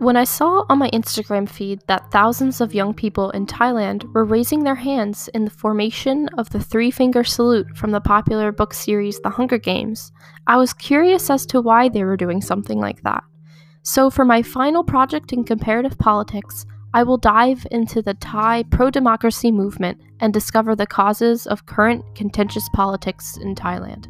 When I saw on my Instagram feed that thousands of young people in Thailand were raising their hands in the formation of the three finger salute from the popular book series The Hunger Games, I was curious as to why they were doing something like that. So, for my final project in comparative politics, I will dive into the Thai pro democracy movement and discover the causes of current contentious politics in Thailand.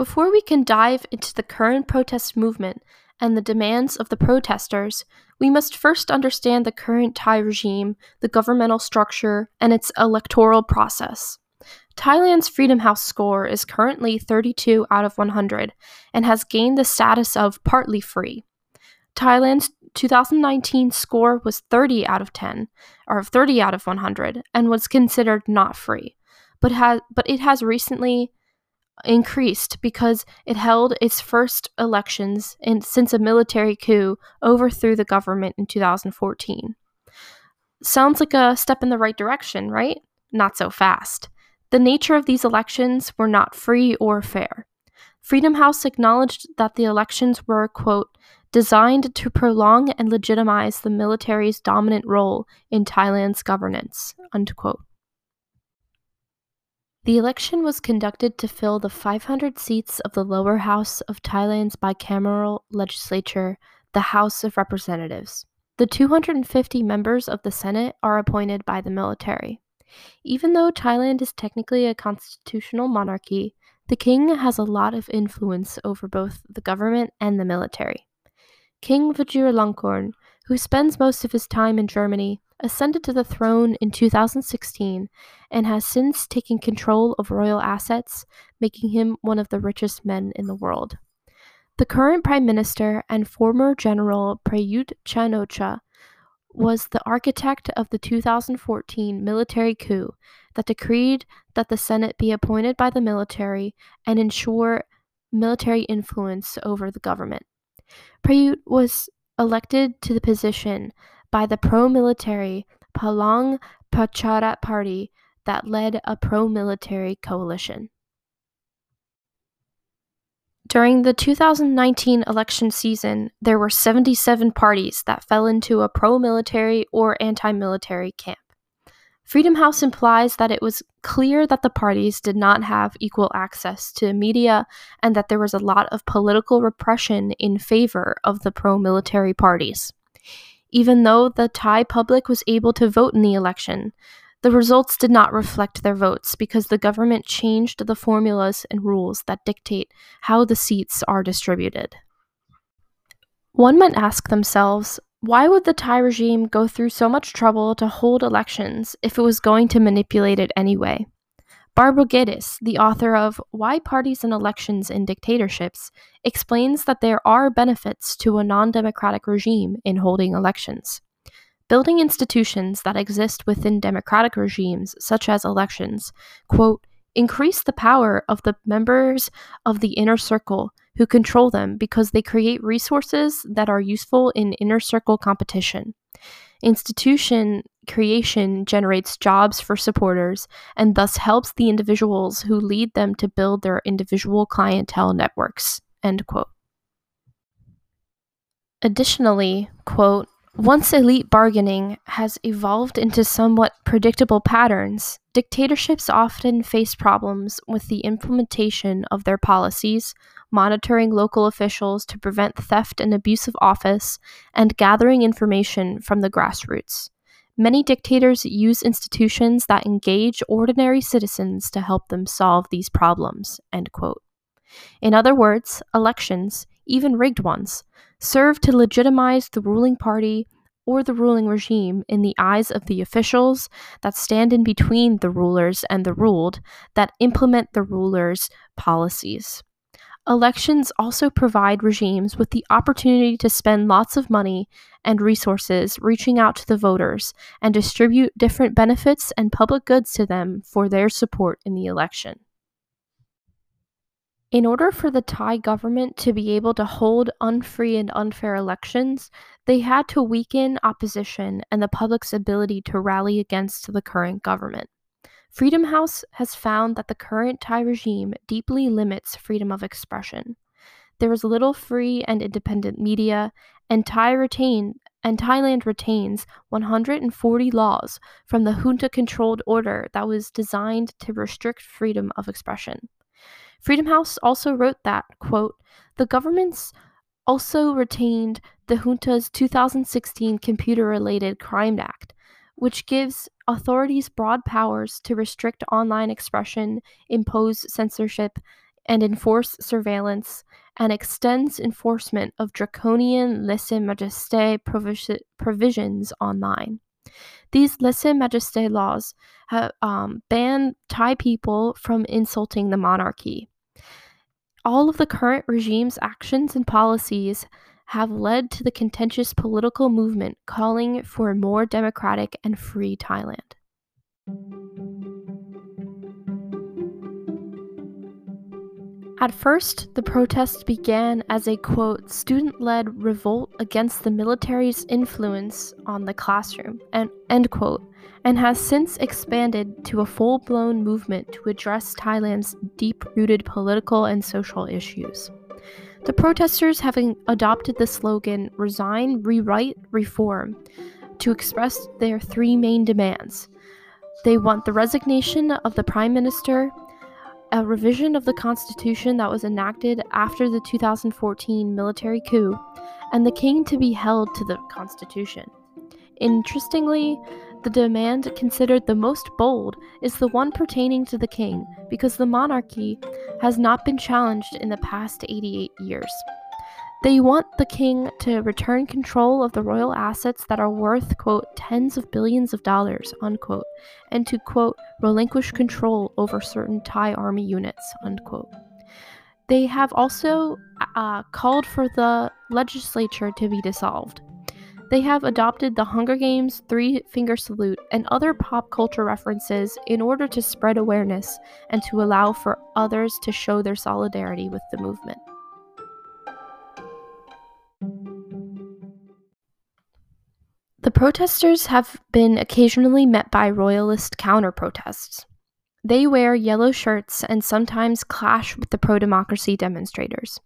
Before we can dive into the current protest movement and the demands of the protesters, we must first understand the current Thai regime, the governmental structure, and its electoral process. Thailand's Freedom House score is currently 32 out of 100 and has gained the status of partly free. Thailand's 2019 score was 30 out of 10, or 30 out of 100, and was considered not free. But has but it has recently increased because it held its first elections in, since a military coup overthrew the government in 2014. Sounds like a step in the right direction, right? Not so fast. The nature of these elections were not free or fair. Freedom House acknowledged that the elections were, quote, designed to prolong and legitimize the military's dominant role in Thailand's governance, unquote. The election was conducted to fill the 500 seats of the lower house of Thailand's bicameral legislature, the House of Representatives. The 250 members of the Senate are appointed by the military. Even though Thailand is technically a constitutional monarchy, the king has a lot of influence over both the government and the military. King Vajiralongkorn, who spends most of his time in Germany, ascended to the throne in 2016 and has since taken control of royal assets, making him one of the richest men in the world. The current prime minister and former general Prayut Chan-o-cha was the architect of the 2014 military coup that decreed that the Senate be appointed by the military and ensure military influence over the government. Prayut was elected to the position by the pro military Palang Pracharat Party that led a pro military coalition. During the 2019 election season, there were 77 parties that fell into a pro military or anti military camp. Freedom House implies that it was clear that the parties did not have equal access to media and that there was a lot of political repression in favor of the pro military parties. Even though the Thai public was able to vote in the election, the results did not reflect their votes because the government changed the formulas and rules that dictate how the seats are distributed. One might ask themselves why would the Thai regime go through so much trouble to hold elections if it was going to manipulate it anyway? Barbara Geddes, the author of Why Parties and Elections in Dictatorships, explains that there are benefits to a non democratic regime in holding elections. Building institutions that exist within democratic regimes, such as elections, quote, increase the power of the members of the inner circle who control them because they create resources that are useful in inner circle competition. Institution creation generates jobs for supporters and thus helps the individuals who lead them to build their individual clientele networks. End quote. Additionally, quote, once elite bargaining has evolved into somewhat predictable patterns, dictatorships often face problems with the implementation of their policies, monitoring local officials to prevent theft and abuse of office, and gathering information from the grassroots. Many dictators use institutions that engage ordinary citizens to help them solve these problems. In other words, elections, even rigged ones, serve to legitimize the ruling party or the ruling regime in the eyes of the officials that stand in between the rulers and the ruled that implement the rulers' policies. Elections also provide regimes with the opportunity to spend lots of money and resources reaching out to the voters and distribute different benefits and public goods to them for their support in the election. In order for the Thai government to be able to hold unfree and unfair elections, they had to weaken opposition and the public's ability to rally against the current government. Freedom House has found that the current Thai regime deeply limits freedom of expression. There is little free and independent media, and Thai retain and Thailand retains 140 laws from the junta controlled order that was designed to restrict freedom of expression. Freedom House also wrote that, quote, the governments also retained the junta's 2016 Computer Related Crime Act, which gives authorities broad powers to restrict online expression, impose censorship, and enforce surveillance, and extends enforcement of draconian lese majesté provisions online. These lese majesté laws um, ban Thai people from insulting the monarchy. All of the current regime's actions and policies have led to the contentious political movement calling for a more democratic and free Thailand. At first, the protest began as a quote, student led revolt against the military's influence on the classroom, and, end quote, and has since expanded to a full blown movement to address Thailand's deep rooted political and social issues. The protesters have adopted the slogan Resign, Rewrite, Reform to express their three main demands. They want the resignation of the Prime Minister, a revision of the Constitution that was enacted after the 2014 military coup, and the king to be held to the Constitution. Interestingly, the demand considered the most bold is the one pertaining to the king, because the monarchy has not been challenged in the past 88 years. They want the king to return control of the royal assets that are worth, quote, tens of billions of dollars, unquote, and to, quote, relinquish control over certain Thai army units, unquote. They have also uh, called for the legislature to be dissolved. They have adopted the Hunger Games three finger salute and other pop culture references in order to spread awareness and to allow for others to show their solidarity with the movement. The protesters have been occasionally met by royalist counter protests. They wear yellow shirts and sometimes clash with the pro democracy demonstrators.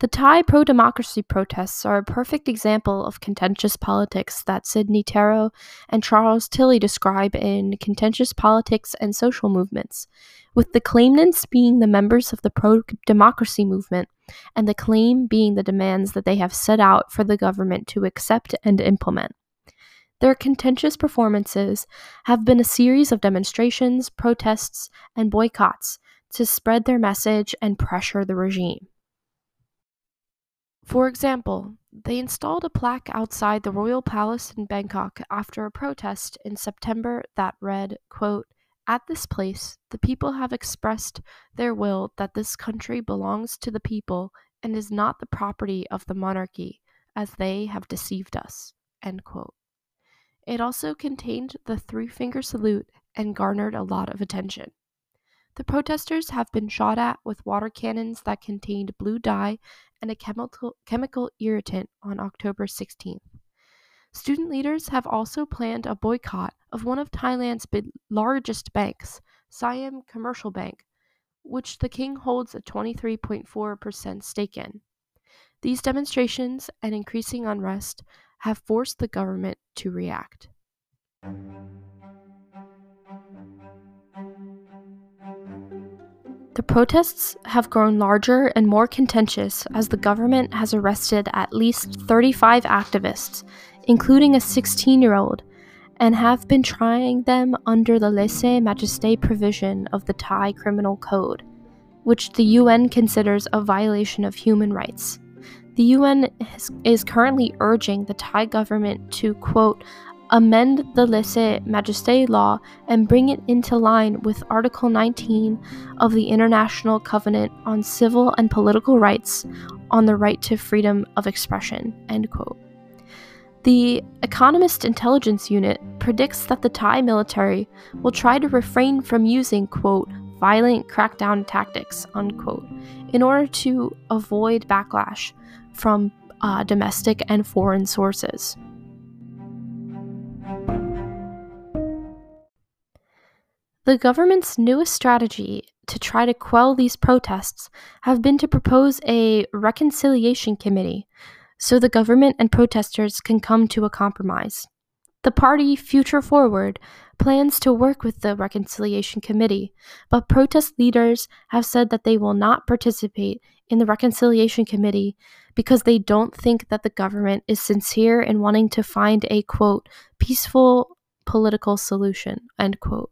The Thai pro democracy protests are a perfect example of contentious politics that Sidney Tarrow and Charles Tilly describe in Contentious Politics and Social Movements, with the claimants being the members of the pro democracy movement and the claim being the demands that they have set out for the government to accept and implement. Their contentious performances have been a series of demonstrations, protests, and boycotts to spread their message and pressure the regime. For example, they installed a plaque outside the royal palace in Bangkok after a protest in September that read, quote, At this place, the people have expressed their will that this country belongs to the people and is not the property of the monarchy, as they have deceived us. End quote. It also contained the three finger salute and garnered a lot of attention. The protesters have been shot at with water cannons that contained blue dye and a chemical, chemical irritant on October 16th. Student leaders have also planned a boycott of one of Thailand's largest banks, Siam Commercial Bank, which the king holds a 23.4% stake in. These demonstrations and increasing unrest have forced the government to react. The protests have grown larger and more contentious as the government has arrested at least 35 activists, including a 16 year old, and have been trying them under the lese majesté provision of the Thai Criminal Code, which the UN considers a violation of human rights. The UN is currently urging the Thai government to, quote, amend the Lese Majesté law and bring it into line with Article 19 of the International Covenant on Civil and Political Rights on the right to freedom of expression, end quote. The Economist Intelligence Unit predicts that the Thai military will try to refrain from using, quote, violent crackdown tactics, unquote, in order to avoid backlash from uh, domestic and foreign sources. The government's newest strategy to try to quell these protests have been to propose a reconciliation committee so the government and protesters can come to a compromise. The party Future Forward plans to work with the Reconciliation Committee, but protest leaders have said that they will not participate in the Reconciliation Committee because they don't think that the government is sincere in wanting to find a quote peaceful political solution end quote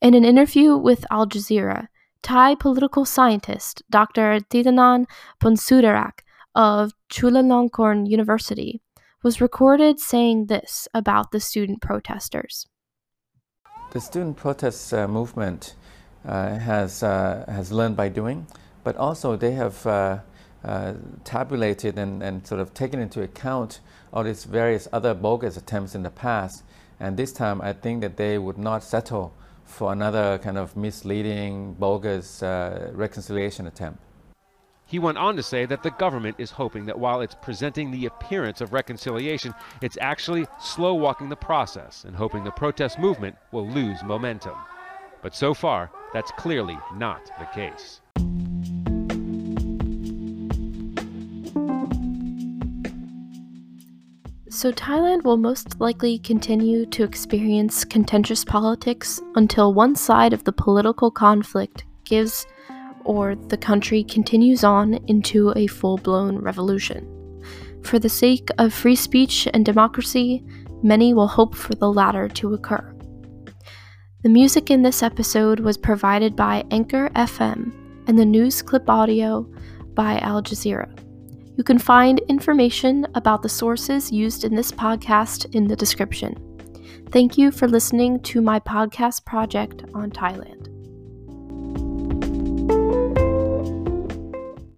in an interview with Al Jazeera, Thai political scientist Dr. Thitinan Pongsudhirak of Chulalongkorn University was recorded saying this about the student protesters. The student protest uh, movement uh, has, uh, has learned by doing, but also they have uh, uh, tabulated and, and sort of taken into account all these various other bogus attempts in the past. And this time, I think that they would not settle for another kind of misleading, bogus uh, reconciliation attempt. He went on to say that the government is hoping that while it's presenting the appearance of reconciliation, it's actually slow walking the process and hoping the protest movement will lose momentum. But so far, that's clearly not the case. So, Thailand will most likely continue to experience contentious politics until one side of the political conflict gives or the country continues on into a full blown revolution. For the sake of free speech and democracy, many will hope for the latter to occur. The music in this episode was provided by Anchor FM and the news clip audio by Al Jazeera. You can find information about the sources used in this podcast in the description. Thank you for listening to my podcast project on Thailand.